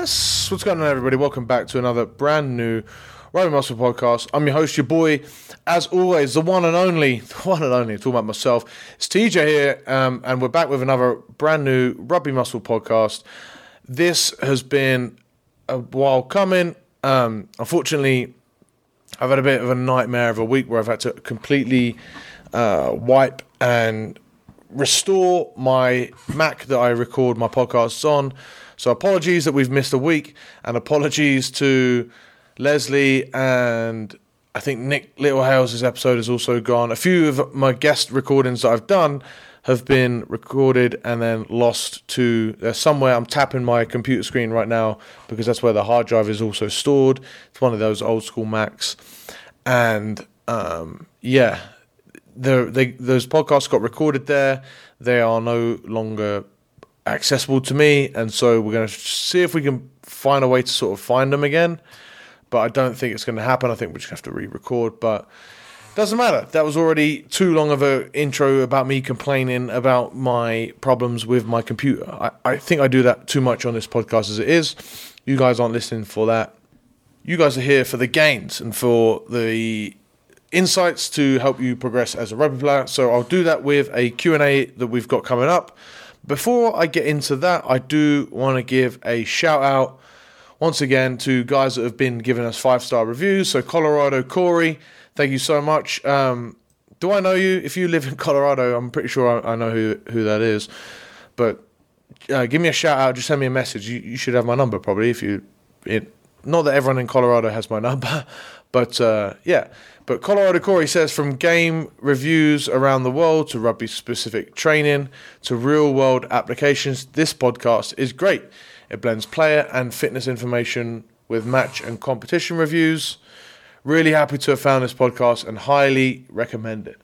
Yes! What's going on, everybody? Welcome back to another brand new Rugby Muscle podcast. I'm your host, your boy, as always, the one and only, the one and only, talking about myself. It's TJ here, um, and we're back with another brand new Rugby Muscle podcast. This has been a while coming. Um, unfortunately, I've had a bit of a nightmare of a week where I've had to completely uh, wipe and restore my Mac that I record my podcasts on. So apologies that we've missed a week, and apologies to Leslie and I think Nick Littlehouse's episode is also gone. A few of my guest recordings that I've done have been recorded and then lost to there's somewhere. I'm tapping my computer screen right now because that's where the hard drive is also stored. It's one of those old school Macs, and um, yeah, the, they, those podcasts got recorded there. They are no longer accessible to me, and so we're going to see if we can find a way to sort of find them again. But I don't think it's going to happen. I think we just have to re-record. But doesn't matter. That was already too long of an intro about me complaining about my problems with my computer. I, I think I do that too much on this podcast as it is. You guys aren't listening for that. You guys are here for the gains and for the insights to help you progress as a rugby player. So I'll do that with a Q&A that we've got coming up. Before I get into that, I do want to give a shout out once again to guys that have been giving us five star reviews. So, Colorado Corey, thank you so much. Um, do I know you? If you live in Colorado, I'm pretty sure I, I know who, who that is. But uh, give me a shout out. Just send me a message. You, you should have my number probably if you. Not that everyone in Colorado has my number, but uh, yeah. But Colorado Corey says from game reviews around the world to rugby specific training to real world applications, this podcast is great. It blends player and fitness information with match and competition reviews. Really happy to have found this podcast and highly recommend it.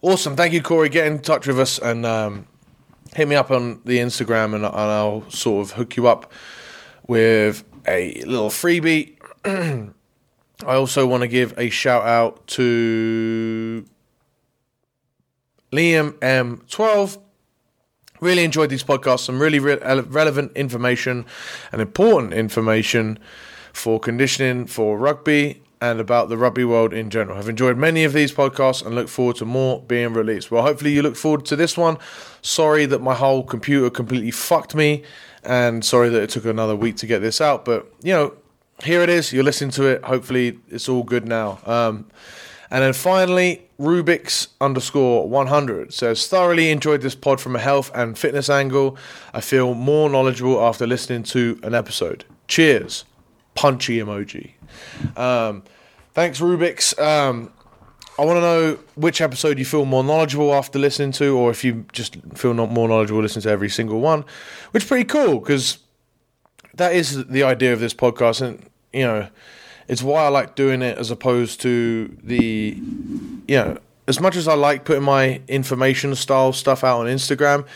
Awesome. Thank you, Corey. Get in touch with us and um, hit me up on the Instagram and, and I'll sort of hook you up with a little freebie. I also want to give a shout out to Liam M12. Really enjoyed these podcasts, some really re- relevant information and important information for conditioning for rugby and about the rugby world in general. I've enjoyed many of these podcasts and look forward to more being released. Well, hopefully, you look forward to this one. Sorry that my whole computer completely fucked me, and sorry that it took another week to get this out, but you know, here it is. You're listening to it. Hopefully, it's all good now. Um, and then finally, Rubik's underscore 100 says, thoroughly enjoyed this pod from a health and fitness angle. I feel more knowledgeable after listening to an episode. Cheers. Punchy emoji. Um, thanks, Rubik's. Um, I want to know which episode you feel more knowledgeable after listening to, or if you just feel not more knowledgeable listening to every single one, which is pretty cool because that is the idea of this podcast, and you know, it's why I like doing it as opposed to the, you know, as much as I like putting my information style stuff out on Instagram,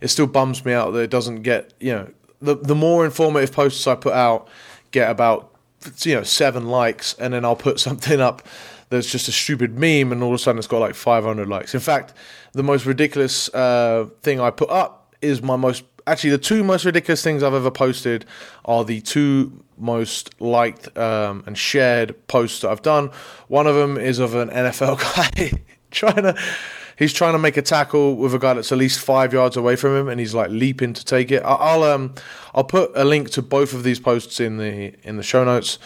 it still bums me out that it doesn't get, you know, the the more informative posts I put out get about you know seven likes, and then I'll put something up that's just a stupid meme, and all of a sudden it's got like 500 likes. In fact, the most ridiculous uh, thing I put up is my most actually the two most ridiculous things I've ever posted are the two most liked um, and shared posts that I've done. One of them is of an NFL guy trying to he's trying to make a tackle with a guy that's at least five yards away from him, and he's like leaping to take it. I'll um I'll put a link to both of these posts in the in the show notes.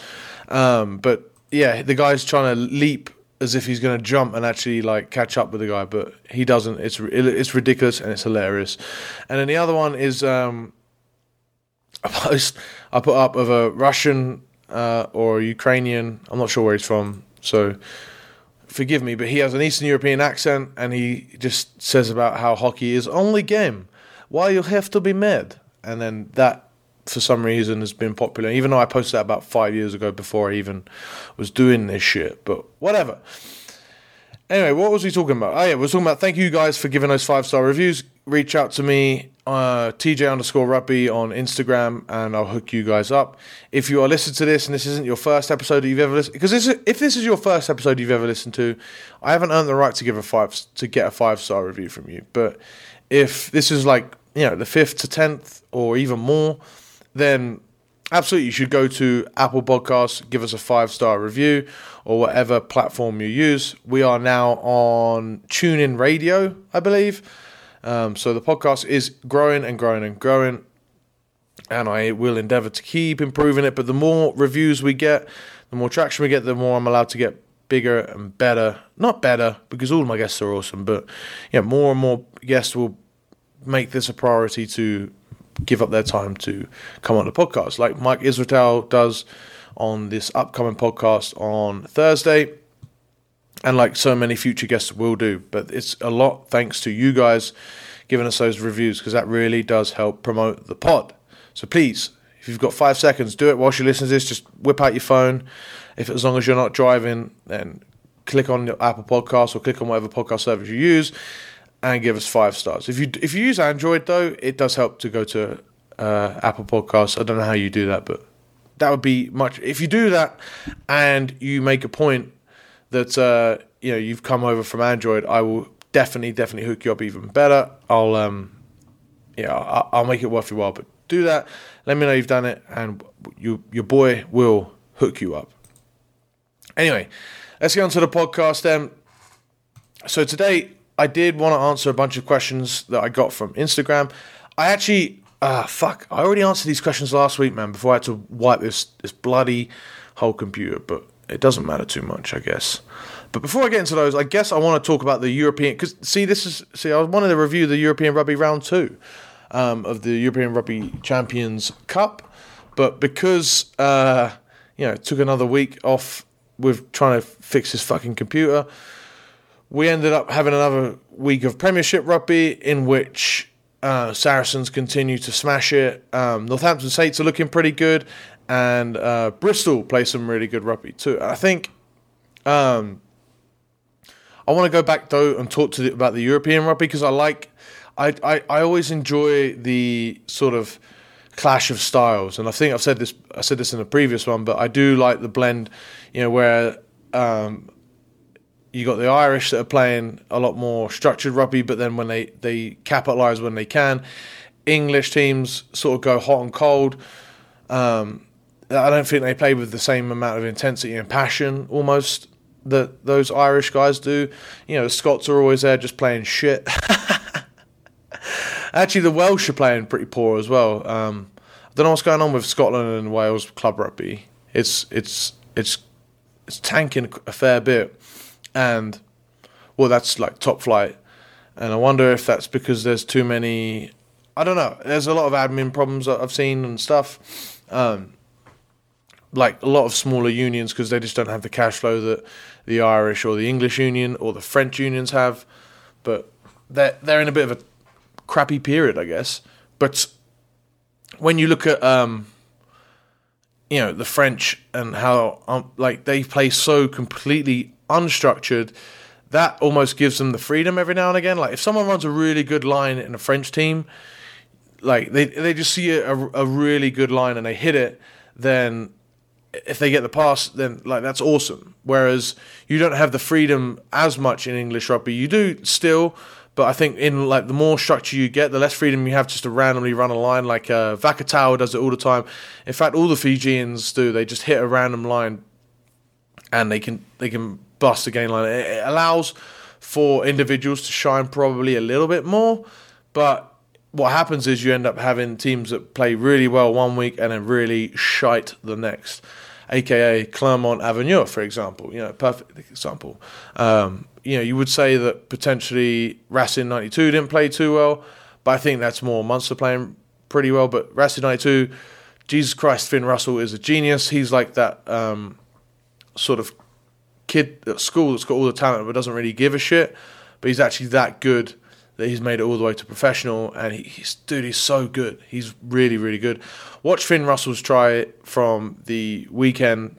Um, but yeah, the guy's trying to leap as if he's going to jump and actually like catch up with the guy, but he doesn't. It's it's ridiculous and it's hilarious. And then the other one is um, a post I put up of a Russian uh, or Ukrainian. I'm not sure where he's from, so forgive me, but he has an Eastern European accent and he just says about how hockey is only game. Why you have to be mad? And then that for some reason has been popular. Even though I posted that about five years ago before I even was doing this shit, but whatever. Anyway, what was we talking about? Oh yeah, we are talking about thank you guys for giving us five star reviews. Reach out to me, uh, TJ underscore rugby on Instagram, and I'll hook you guys up. If you are listening to this and this isn't your first episode that you've ever listened, because if this is your first episode you've ever listened to, I haven't earned the right to give a five to get a five star review from you. But if this is like you know, the fifth to tenth or even more, then absolutely you should go to Apple Podcasts, give us a five star review or whatever platform you use. We are now on TuneIn Radio, I believe. Um, so the podcast is growing and growing and growing, and I will endeavor to keep improving it. But the more reviews we get, the more traction we get, the more I'm allowed to get bigger and better. Not better because all my guests are awesome, but yeah, more and more guests will make this a priority to give up their time to come on the podcast, like Mike Israetel does on this upcoming podcast on Thursday, and like so many future guests will do. But it's a lot thanks to you guys giving us those reviews because that really does help promote the pod. So please, if you've got five seconds, do it whilst you listen to this. Just whip out your phone. If as long as you're not driving, then click on your Apple Podcast or click on whatever podcast service you use and give us five stars. If you if you use Android though, it does help to go to uh, Apple Podcasts. I don't know how you do that, but that would be much. If you do that and you make a point that uh, you know you've come over from Android, I will definitely definitely hook you up even better. I'll um yeah I'll, I'll make it worth your while. But do that. Let me know you've done it, and you your boy will hook you up. Anyway, let's get on to the podcast then. So today I did want to answer a bunch of questions that I got from Instagram. I actually, ah, uh, fuck, I already answered these questions last week, man, before I had to wipe this this bloody whole computer. But it doesn't matter too much, I guess. But before I get into those, I guess I want to talk about the European. Because see, this is see, I wanted to review the European Rugby Round Two um, of the European Rugby Champions Cup, but because uh, you know it took another week off with trying to fix this fucking computer we ended up having another week of Premiership rugby in which uh, Saracens continue to smash it. Um, Northampton Saints are looking pretty good, and uh, Bristol play some really good rugby too. I think um, I want to go back though and talk to the, about the European rugby because I like. I, I, I always enjoy the sort of clash of styles, and I think I've said this. I said this in a previous one, but I do like the blend. You know where um, you got the Irish that are playing a lot more structured rugby, but then when they, they capitalise when they can, English teams sort of go hot and cold. Um, I don't think they play with the same amount of intensity and passion almost that those Irish guys do. You know, the Scots are always there just playing shit. Actually, the Welsh are playing pretty poor as well. Um, I don't know what's going on with Scotland and Wales club rugby. It's it's it's it's tanking a fair bit and well, that's like top flight. And I wonder if that's because there's too many. I don't know. There's a lot of admin problems that I've seen and stuff. Um, like a lot of smaller unions because they just don't have the cash flow that the Irish or the English union or the French unions have. But they're they're in a bit of a crappy period, I guess. But when you look at um, you know the French and how um, like they play so completely unstructured, that almost gives them the freedom every now and again. Like if someone runs a really good line in a French team, like they they just see a, a really good line and they hit it, then if they get the pass, then like that's awesome. Whereas you don't have the freedom as much in English rugby. You do still, but I think in like the more structure you get, the less freedom you have just to randomly run a line. Like uh, Vakatawa does it all the time. In fact, all the Fijians do. They just hit a random line, and they can they can bust a gain line. It allows for individuals to shine probably a little bit more, but what happens is you end up having teams that play really well one week and then really shite the next, aka Clermont Auvergne, for example. You know, perfect example. Um, you know, you would say that potentially Racing 92 didn't play too well, but I think that's more Munster playing pretty well. But Racing 92, Jesus Christ, Finn Russell is a genius. He's like that um, sort of kid at school that's got all the talent but doesn't really give a shit. But he's actually that good that he's made it all the way to professional. And he, he's dude, he's so good. He's really, really good. Watch Finn Russell's try from the weekend,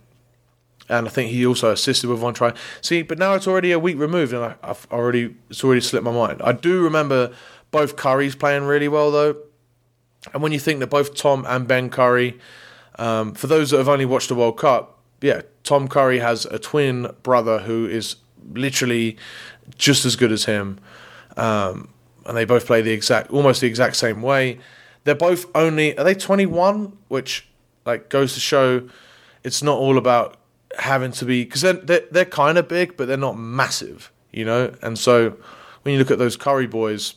and I think he also assisted with one try. See, but now it's already a week removed, and I, have already it's already slipped my mind. I do remember both Currys playing really well though, and when you think that both Tom and Ben Curry, um, for those that have only watched the World Cup, yeah, Tom Curry has a twin brother who is literally just as good as him. Um, and they both play the exact, almost the exact same way. They're both only are they 21, which like goes to show it's not all about having to be because they're they're, they're kind of big, but they're not massive, you know. And so when you look at those Curry boys,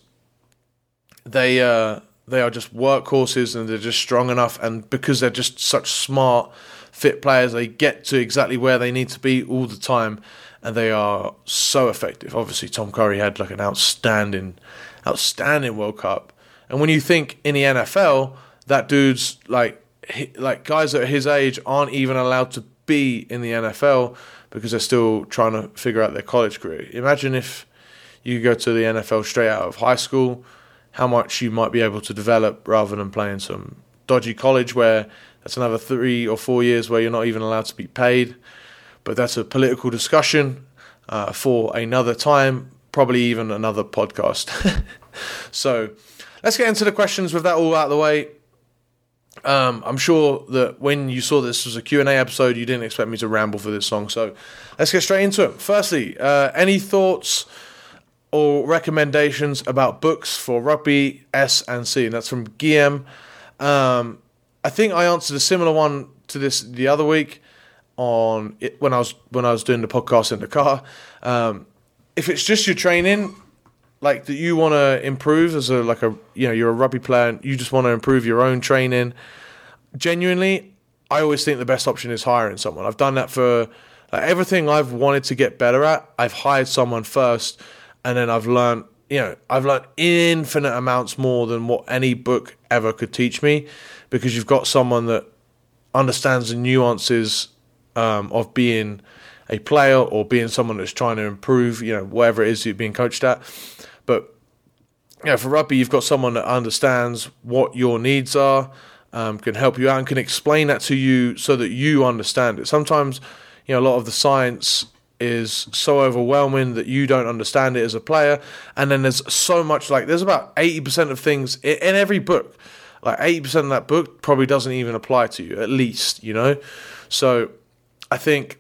they uh, they are just workhorses and they're just strong enough, and because they're just such smart, fit players, they get to exactly where they need to be all the time, and they are so effective. Obviously, Tom Curry had like an outstanding, outstanding World Cup, and when you think in the NFL, that dude's like like guys at his age aren't even allowed to be in the NFL because they're still trying to figure out their college career. Imagine if you go to the NFL straight out of high school, how much you might be able to develop rather than playing some dodgy college where that's another three or four years where you're not even allowed to be paid. But that's a political discussion uh, for another time, probably even another podcast. so let's get into the questions with that all out of the way. Um, I'm sure that when you saw this was a Q&A episode, you didn't expect me to ramble for this song. So let's get straight into it. Firstly, uh, any thoughts or recommendations about books for rugby S and C? And that's from Guillaume. Um, I think I answered a similar one to this the other week on it, when I was when I was doing the podcast in the car. Um, if it's just your training, like that you want to improve as a like a you know you're a rugby player and you just want to improve your own training genuinely i always think the best option is hiring someone i've done that for like, everything i've wanted to get better at i've hired someone first and then i've learned you know i've learned infinite amounts more than what any book ever could teach me because you've got someone that understands the nuances um, of being a player or being someone that's trying to improve you know whatever it is you're being coached at but you know, for rugby, you've got someone that understands what your needs are, um, can help you out, and can explain that to you so that you understand it. Sometimes, you know, a lot of the science is so overwhelming that you don't understand it as a player, and then there's so much like there's about eighty percent of things in, in every book. Like eighty percent of that book probably doesn't even apply to you, at least, you know. So, I think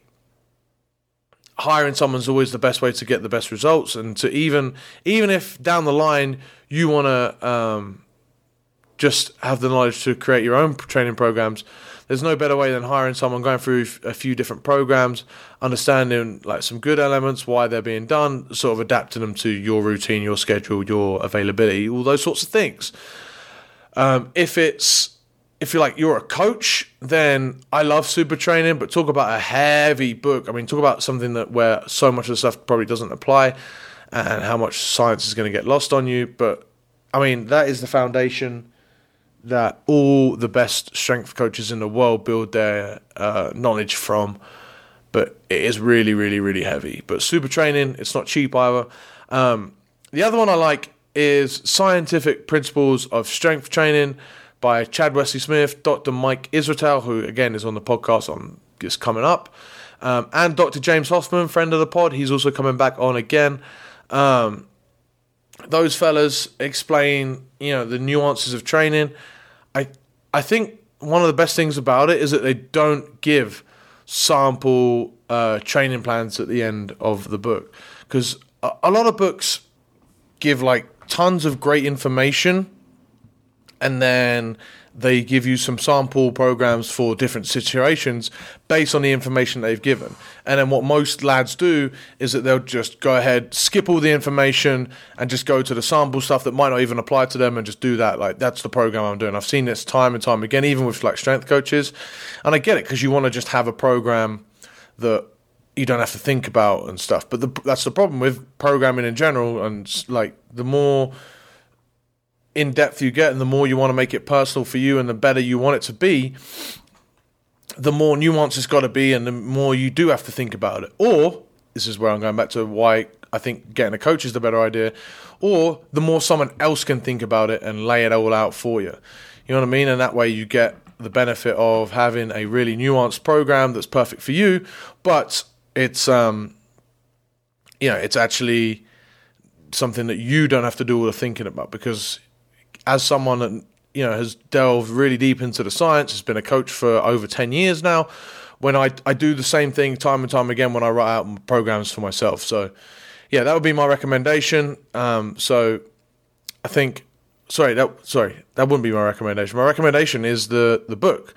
hiring someone's always the best way to get the best results and to even even if down the line you want to um, just have the knowledge to create your own training programs there's no better way than hiring someone going through a few different programs understanding like some good elements why they're being done sort of adapting them to your routine your schedule your availability all those sorts of things. Um, if it's if you're like you're a coach, then I love super training, but talk about a heavy book. I mean, talk about something that where so much of the stuff probably doesn't apply and how much science is going to get lost on you. But I mean, that is the foundation that all the best strength coaches in the world build their uh, knowledge from. But it is really, really, really heavy. But super training, it's not cheap either. Um, the other one I like is scientific principles of strength training by Chad Wesley Smith, Dr. Mike Israetel, who again is on the podcast on just coming up, um, and Dr. James Hoffmann, friend of the pod. He's also coming back on again. Um, those fellas explain, you know, the nuances of training. I I think one of the best things about it is that they don't give sample uh, training plans at the end of the book because a, a lot of books give like tons of great information and then they give you some sample programs for different situations based on the information they've given. And then what most lads do is that they'll just go ahead, skip all the information, and just go to the sample stuff that might not even apply to them and just do that. Like, that's the program I'm doing. I've seen this time and time again, even with like strength coaches. And I get it because you want to just have a program that you don't have to think about and stuff. But the, that's the problem with programming in general. And like, the more in depth you get and the more you want to make it personal for you and the better you want it to be, the more nuance it's got to be and the more you do have to think about it. Or, this is where I'm going back to why I think getting a coach is the better idea, or the more someone else can think about it and lay it all out for you. You know what I mean? And that way you get the benefit of having a really nuanced program that's perfect for you, but it's um you know, it's actually something that you don't have to do all the thinking about because as someone that you know has delved really deep into the science, has been a coach for over ten years now. When I I do the same thing time and time again when I write out programs for myself. So yeah, that would be my recommendation. Um, so I think sorry that sorry that wouldn't be my recommendation. My recommendation is the the book,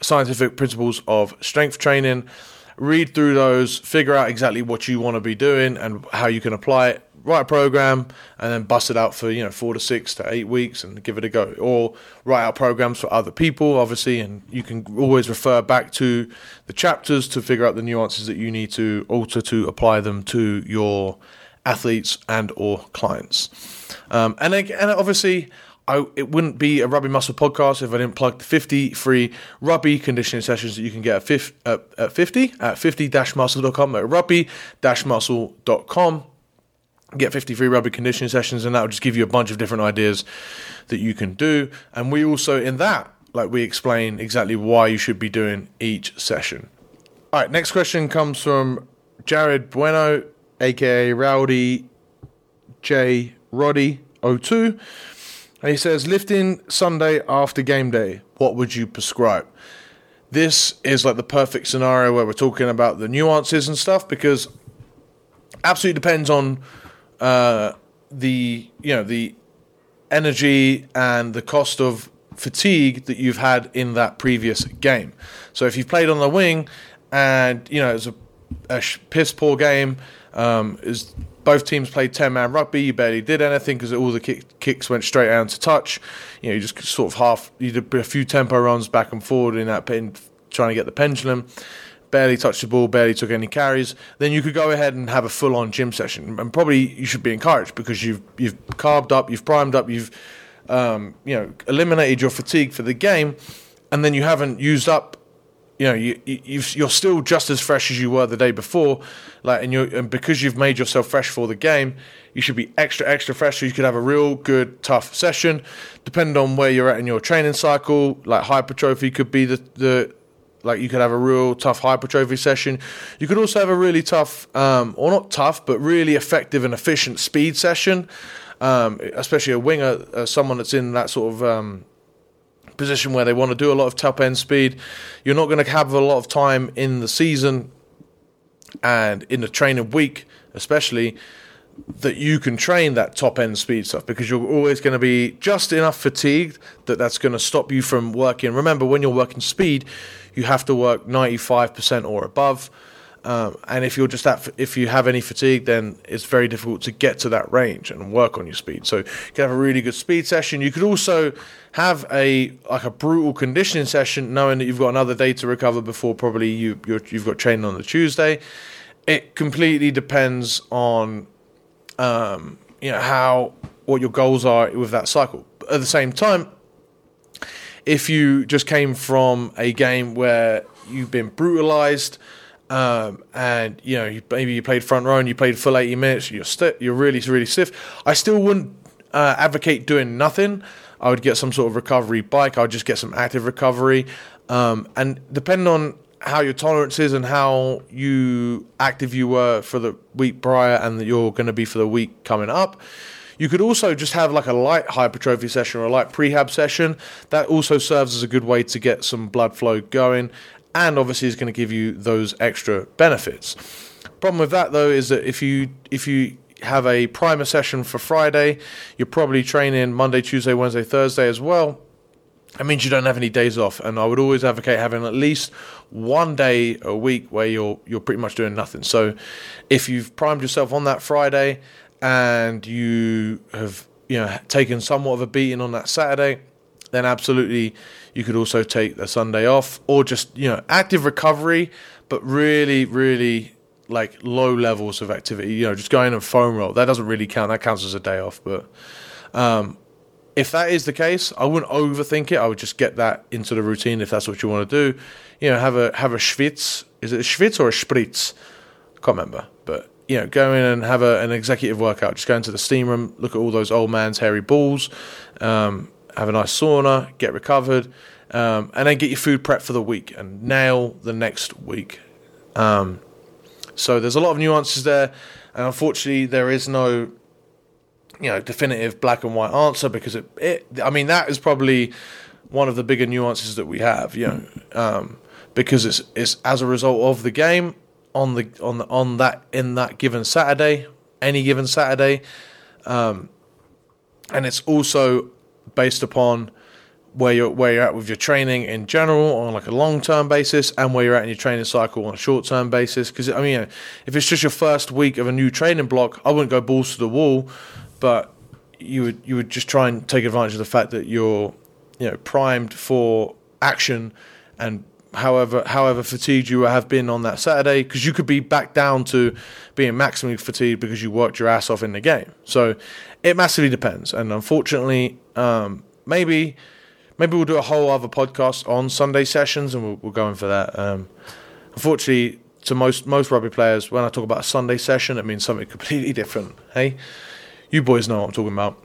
Scientific Principles of Strength Training. Read through those, figure out exactly what you want to be doing and how you can apply it. Write a program and then bust it out for you know four to six to eight weeks and give it a go. Or write out programs for other people, obviously, and you can always refer back to the chapters to figure out the nuances that you need to alter to apply them to your athletes and or clients. Um, and and obviously, I, it wouldn't be a Rugby Muscle podcast if I didn't plug the 50 free rugby conditioning sessions that you can get at, 50 at, at 50 at 50-muscle.com at rugby-muscle.com. Get 50 free rugby conditioning sessions, and that will just give you a bunch of different ideas that you can do. And we also, in that, like we explain exactly why you should be doing each session. All right, next question comes from Jared Bueno, aka Rowdy J Roddy 02. And he says, lifting Sunday after game day, what would you prescribe? This is like the perfect scenario where we're talking about the nuances and stuff because absolutely depends on uh, the you know the energy and the cost of fatigue that you've had in that previous game. So if you've played on the wing and you know it's a, a piss poor game, um, is both teams played 10 man rugby. You barely did anything because all the kick, kicks went straight out to touch. You know, you just sort of half, you did a few tempo runs back and forward in that trying to get the pendulum. Barely touched the ball, barely took any carries. Then you could go ahead and have a full on gym session. And probably you should be encouraged because you've, you've carved up, you've primed up, you've, um, you know, eliminated your fatigue for the game. And then you haven't used up you know you, you you're still just as fresh as you were the day before like and you and because you've made yourself fresh for the game you should be extra extra fresh so you could have a real good tough session depending on where you're at in your training cycle like hypertrophy could be the the like you could have a real tough hypertrophy session you could also have a really tough um, or not tough but really effective and efficient speed session um, especially a winger uh, someone that's in that sort of um, position where they want to do a lot of top end speed. You're not going to have a lot of time in the season and in the training week, especially that you can train that top end speed stuff because you're always going to be just enough fatigued that that's going to stop you from working. Remember, when you're working speed, you have to work 95% or above. Um, and if you're just that, if you have any fatigue, then it's very difficult to get to that range and work on your speed. So you can have a really good speed session. You could also have a like a brutal conditioning session, knowing that you've got another day to recover before probably you you have got training on the Tuesday. It completely depends on um, you know how what your goals are with that cycle. But at the same time, if you just came from a game where you've been brutalized um, and you know, maybe you played front row and you played full 80 minutes. You're you're really really stiff. I still wouldn't uh, advocate doing nothing. I would get some sort of recovery bike. I would just get some active recovery, um, and depending on how your tolerance is and how you active you were for the week prior and that you're going to be for the week coming up. You could also just have like a light hypertrophy session or a light prehab session. That also serves as a good way to get some blood flow going and obviously is going to give you those extra benefits. Problem with that though is that if you if you have a primer session for Friday, you're probably training Monday, Tuesday, Wednesday, Thursday as well. That means you don't have any days off, and I would always advocate having at least one day a week where you're you're pretty much doing nothing. So, if you've primed yourself on that Friday and you have you know taken somewhat of a beating on that Saturday, then absolutely you could also take the Sunday off or just, you know, active recovery, but really, really like low levels of activity. You know, just going and foam roll. That doesn't really count. That counts as a day off. But um, if that is the case, I wouldn't overthink it. I would just get that into the routine if that's what you want to do. You know, have a have a schwitz. Is it a schwitz or a spritz? I can't remember. But you know, go in and have a, an executive workout. Just go into the steam room, look at all those old man's hairy balls. Um, have a nice sauna, get recovered, um, and then get your food prep for the week and nail the next week. Um, so there's a lot of nuances there, and unfortunately, there is no you know definitive black and white answer because it, it I mean that is probably one of the bigger nuances that we have, you know, um, because it's it's as a result of the game on the on the, on that in that given Saturday, any given Saturday. Um, and it's also based upon where you're where you're at with your training in general on like a long term basis, and where you're at in your training cycle on a short term basis. Because I mean, if it's just your first week of a new training block, I wouldn't go balls to the wall, but you would you would just try and take advantage of the fact that you're you know primed for action and however however fatigued you have been on that Saturday because you could be back down to being maximally fatigued because you worked your ass off in the game. So it massively depends, and unfortunately, um, maybe maybe we'll do a whole other podcast on Sunday sessions, and we'll, we'll go in for that. Um, unfortunately, to most most rugby players, when I talk about a Sunday session, it means something completely different. Hey, you boys know what I'm talking about.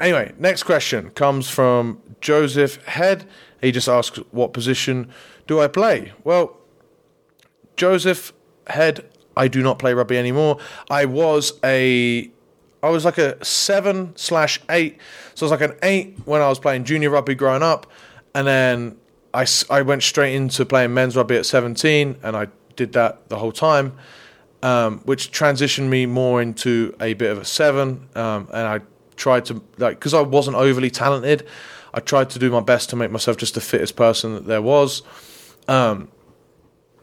Anyway, next question comes from Joseph Head. He just asks, "What position do I play?" Well, Joseph Head, I do not play rugby anymore. I was a I was like a seven slash eight. So I was like an eight when I was playing junior rugby growing up. And then I, I went straight into playing men's rugby at 17. And I did that the whole time, um, which transitioned me more into a bit of a seven. Um, and I tried to, like, because I wasn't overly talented, I tried to do my best to make myself just the fittest person that there was. Um,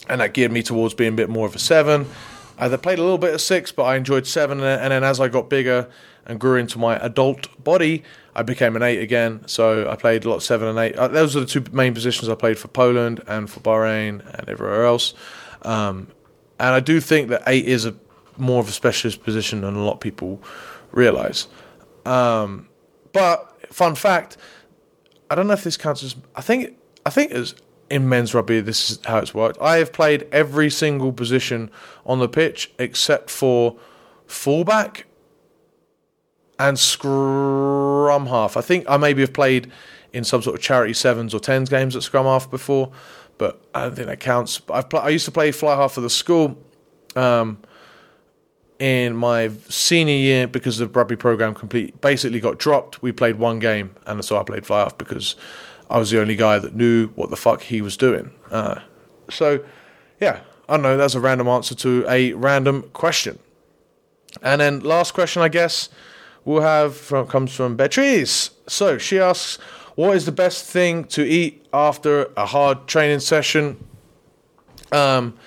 and that geared me towards being a bit more of a seven. I played a little bit of six, but I enjoyed seven. And then as I got bigger and grew into my adult body, I became an eight again. So I played a lot of seven and eight. Uh, those are the two main positions I played for Poland and for Bahrain and everywhere else. Um, and I do think that eight is a more of a specialist position than a lot of people realize. Um, but fun fact, I don't know if this counts as. I think I think as in men's rugby, this is how it's worked. I have played every single position on the pitch except for fullback and scrum half. I think I maybe have played in some sort of charity sevens or tens games at scrum half before, but I don't think that counts. I've pl- I used to play fly half for the school um, in my senior year because the rugby program complete basically got dropped. We played one game, and so I played fly half because I was the only guy that knew what the fuck he was doing. Uh, so, yeah, I don't know. That's a random answer to a random question. And then last question, I guess, we'll have from, comes from Beatrice. So she asks, "What is the best thing to eat after a hard training session?" Um,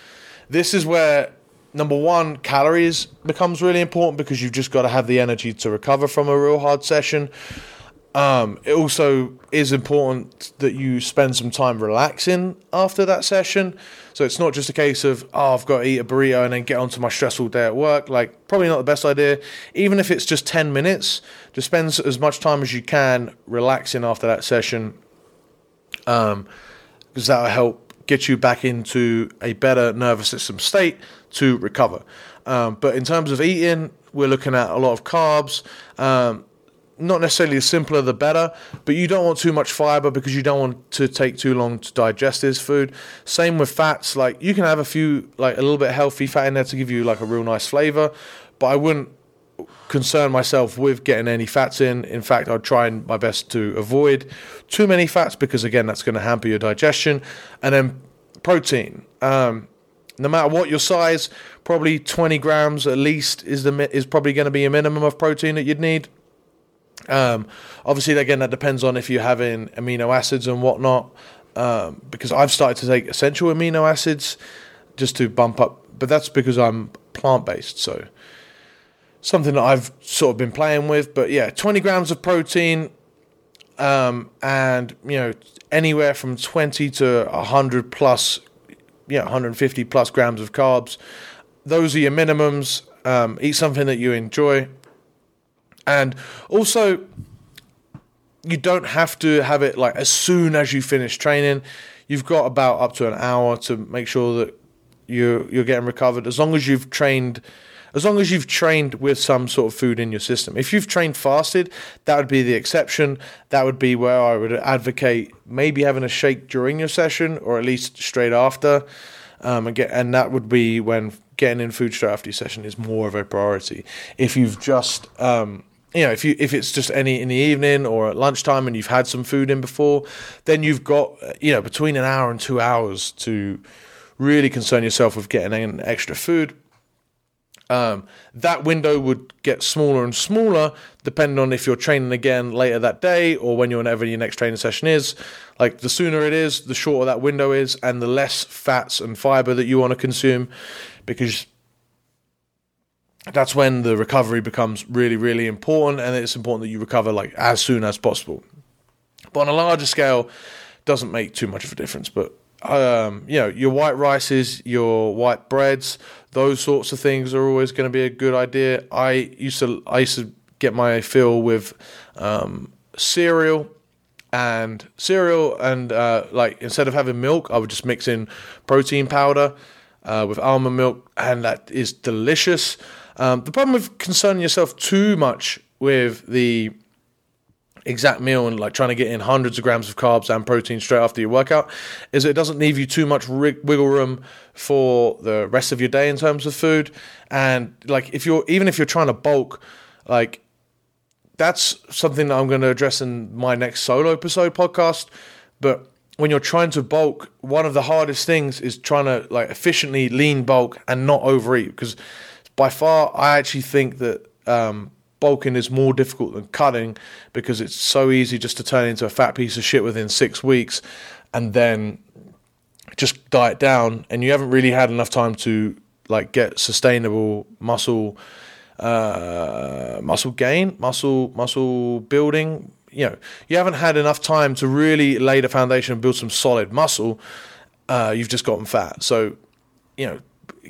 this is where number one, calories becomes really important because you've just got to have the energy to recover from a real hard session. Um, it also is important that you spend some time relaxing after that session. So it's not just a case of, oh, I've got to eat a burrito and then get onto my stressful day at work. Like, probably not the best idea. Even if it's just 10 minutes, just spend as much time as you can relaxing after that session. Um, because that'll help get you back into a better nervous system state to recover. Um, but in terms of eating, we're looking at a lot of carbs. Um, not necessarily the simpler the better, but you don't want too much fiber because you don't want to take too long to digest this food. Same with fats, like you can have a few like a little bit healthy fat in there to give you like a real nice flavor, but I wouldn't concern myself with getting any fats in. In fact, I'd try my best to avoid too many fats because again, that's going to hamper your digestion. And then protein. Um, no matter what your size, probably 20 grams at least is the is probably going to be a minimum of protein that you'd need. Um, obviously, again, that depends on if you're having amino acids and whatnot. Um, because I've started to take essential amino acids just to bump up, but that's because I'm plant based. So something that I've sort of been playing with. But yeah, 20 grams of protein, um, and you know anywhere from 20 to 100 plus, yeah, 150 plus grams of carbs. Those are your minimums. Um, eat something that you enjoy. And also, you don't have to have it like as soon as you finish training. You've got about up to an hour to make sure that you're you're getting recovered. As long as you've trained, as long as you've trained with some sort of food in your system. If you've trained fasted, that would be the exception. That would be where I would advocate maybe having a shake during your session or at least straight after. Um, and get and that would be when getting in food straight after your session is more of a priority. If you've just um, you know, if you if it's just any in the evening or at lunchtime and you've had some food in before, then you've got you know between an hour and two hours to really concern yourself with getting in extra food. Um, that window would get smaller and smaller depending on if you're training again later that day or when you're whenever your next training session is. Like the sooner it is, the shorter that window is, and the less fats and fiber that you want to consume, because that's when the recovery becomes really, really important, and it's important that you recover like as soon as possible. But on a larger scale, doesn't make too much of a difference. But um, you know, your white rices, your white breads, those sorts of things are always going to be a good idea. I used to I used to get my fill with um, cereal and cereal and uh, like instead of having milk, I would just mix in protein powder uh, with almond milk, and that is delicious. Um, the problem with concerning yourself too much with the exact meal and like trying to get in hundreds of grams of carbs and protein straight after your workout is it doesn't leave you too much wiggle room for the rest of your day in terms of food. And like if you're even if you're trying to bulk like that's something that I'm going to address in my next solo episode podcast. But when you're trying to bulk one of the hardest things is trying to like efficiently lean bulk and not overeat. Because by far I actually think that um, bulking is more difficult than cutting because it's so easy just to turn into a fat piece of shit within six weeks and then just diet down. And you haven't really had enough time to like get sustainable muscle uh, muscle gain muscle muscle building. You know you haven't had enough time to really lay the foundation and build some solid muscle. Uh, you've just gotten fat. So you know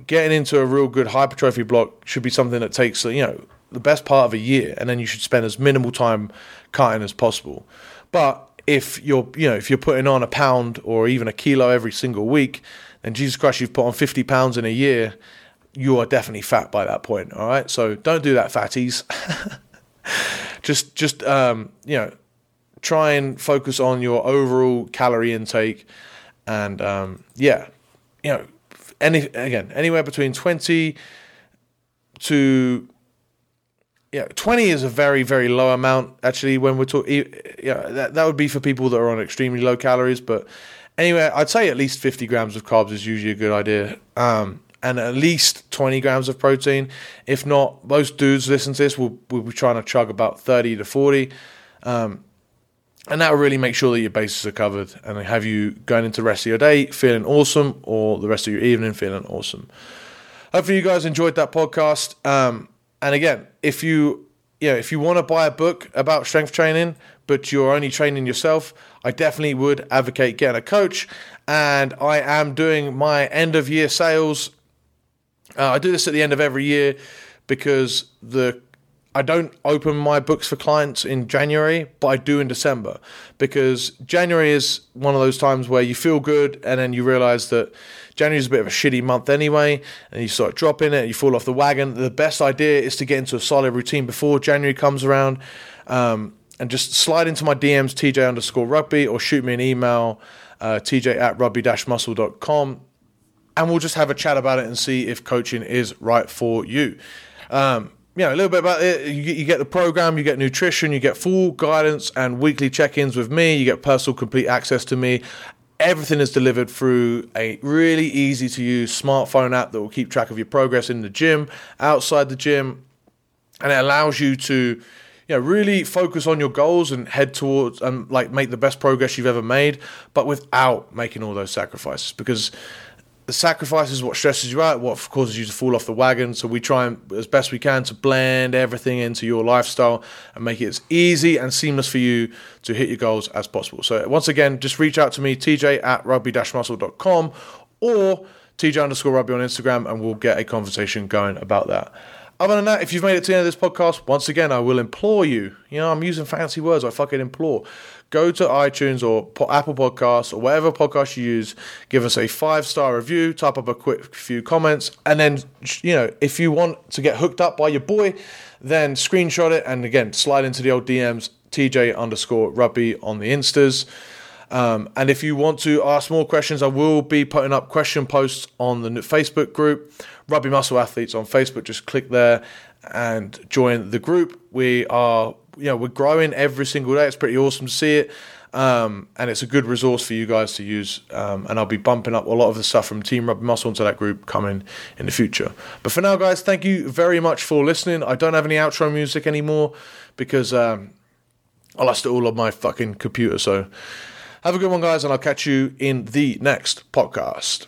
getting into a real good hypertrophy block should be something that takes you know the best part of a year, and then you should spend as minimal time cutting as possible. But if you're, you know, if you're putting on a pound or even a kilo every single week, then Jesus Christ, you've put on 50 pounds in a year. You are definitely fat by that point. All right, so don't do that, fatties. just, just, um, you know, try and focus on your overall calorie intake, and um, yeah, you know, any again anywhere between 20 to yeah, 20 is a very, very low amount, actually, when we're talking. Yeah, that, that would be for people that are on extremely low calories. But anyway, I'd say at least 50 grams of carbs is usually a good idea. Um, and at least 20 grams of protein. If not, most dudes listen to this will, will be trying to chug about 30 to 40. Um, and that will really make sure that your bases are covered and have you going into the rest of your day feeling awesome or the rest of your evening feeling awesome. Hopefully, you guys enjoyed that podcast. Um, and again, if you you know, if you want to buy a book about strength training, but you're only training yourself, I definitely would advocate getting a coach. And I am doing my end of year sales. Uh, I do this at the end of every year because the I don't open my books for clients in January, but I do in December because January is one of those times where you feel good and then you realize that January is a bit of a shitty month anyway, and you start dropping it, you fall off the wagon. The best idea is to get into a solid routine before January comes around. Um, and just slide into my DMs, TJ underscore rugby, or shoot me an email, uh, TJ at rugby muscle.com, and we'll just have a chat about it and see if coaching is right for you. Um, you know, a little bit about it. You get, you get the program, you get nutrition, you get full guidance and weekly check ins with me, you get personal, complete access to me, everything is delivered through a really easy to use smartphone app that will keep track of your progress in the gym, outside the gym, and it allows you to you know really focus on your goals and head towards and like make the best progress you've ever made but without making all those sacrifices. Because the sacrifice is what stresses you out, what causes you to fall off the wagon. So we try and, as best we can, to blend everything into your lifestyle and make it as easy and seamless for you to hit your goals as possible. So once again, just reach out to me, TJ at rugby-muscle.com or TJ underscore rugby on Instagram, and we'll get a conversation going about that. Other than that, if you've made it to the end of this podcast, once again, I will implore you. You know, I'm using fancy words. I fucking implore go to iTunes or Apple Podcasts or whatever podcast you use, give us a five star review, type up a quick few comments, and then, you know, if you want to get hooked up by your boy, then screenshot it and again, slide into the old DMs, TJ underscore rugby on the Instas. Um, and if you want to ask more questions, I will be putting up question posts on the Facebook group, Rugby Muscle Athletes on Facebook. Just click there and join the group. We are you know we're growing every single day. It's pretty awesome to see it. Um, and it's a good resource for you guys to use. Um, and I'll be bumping up a lot of the stuff from Team Rugby Muscle into that group coming in the future. But for now, guys, thank you very much for listening. I don't have any outro music anymore because um, I lost it all on my fucking computer. So have a good one, guys, and I'll catch you in the next podcast.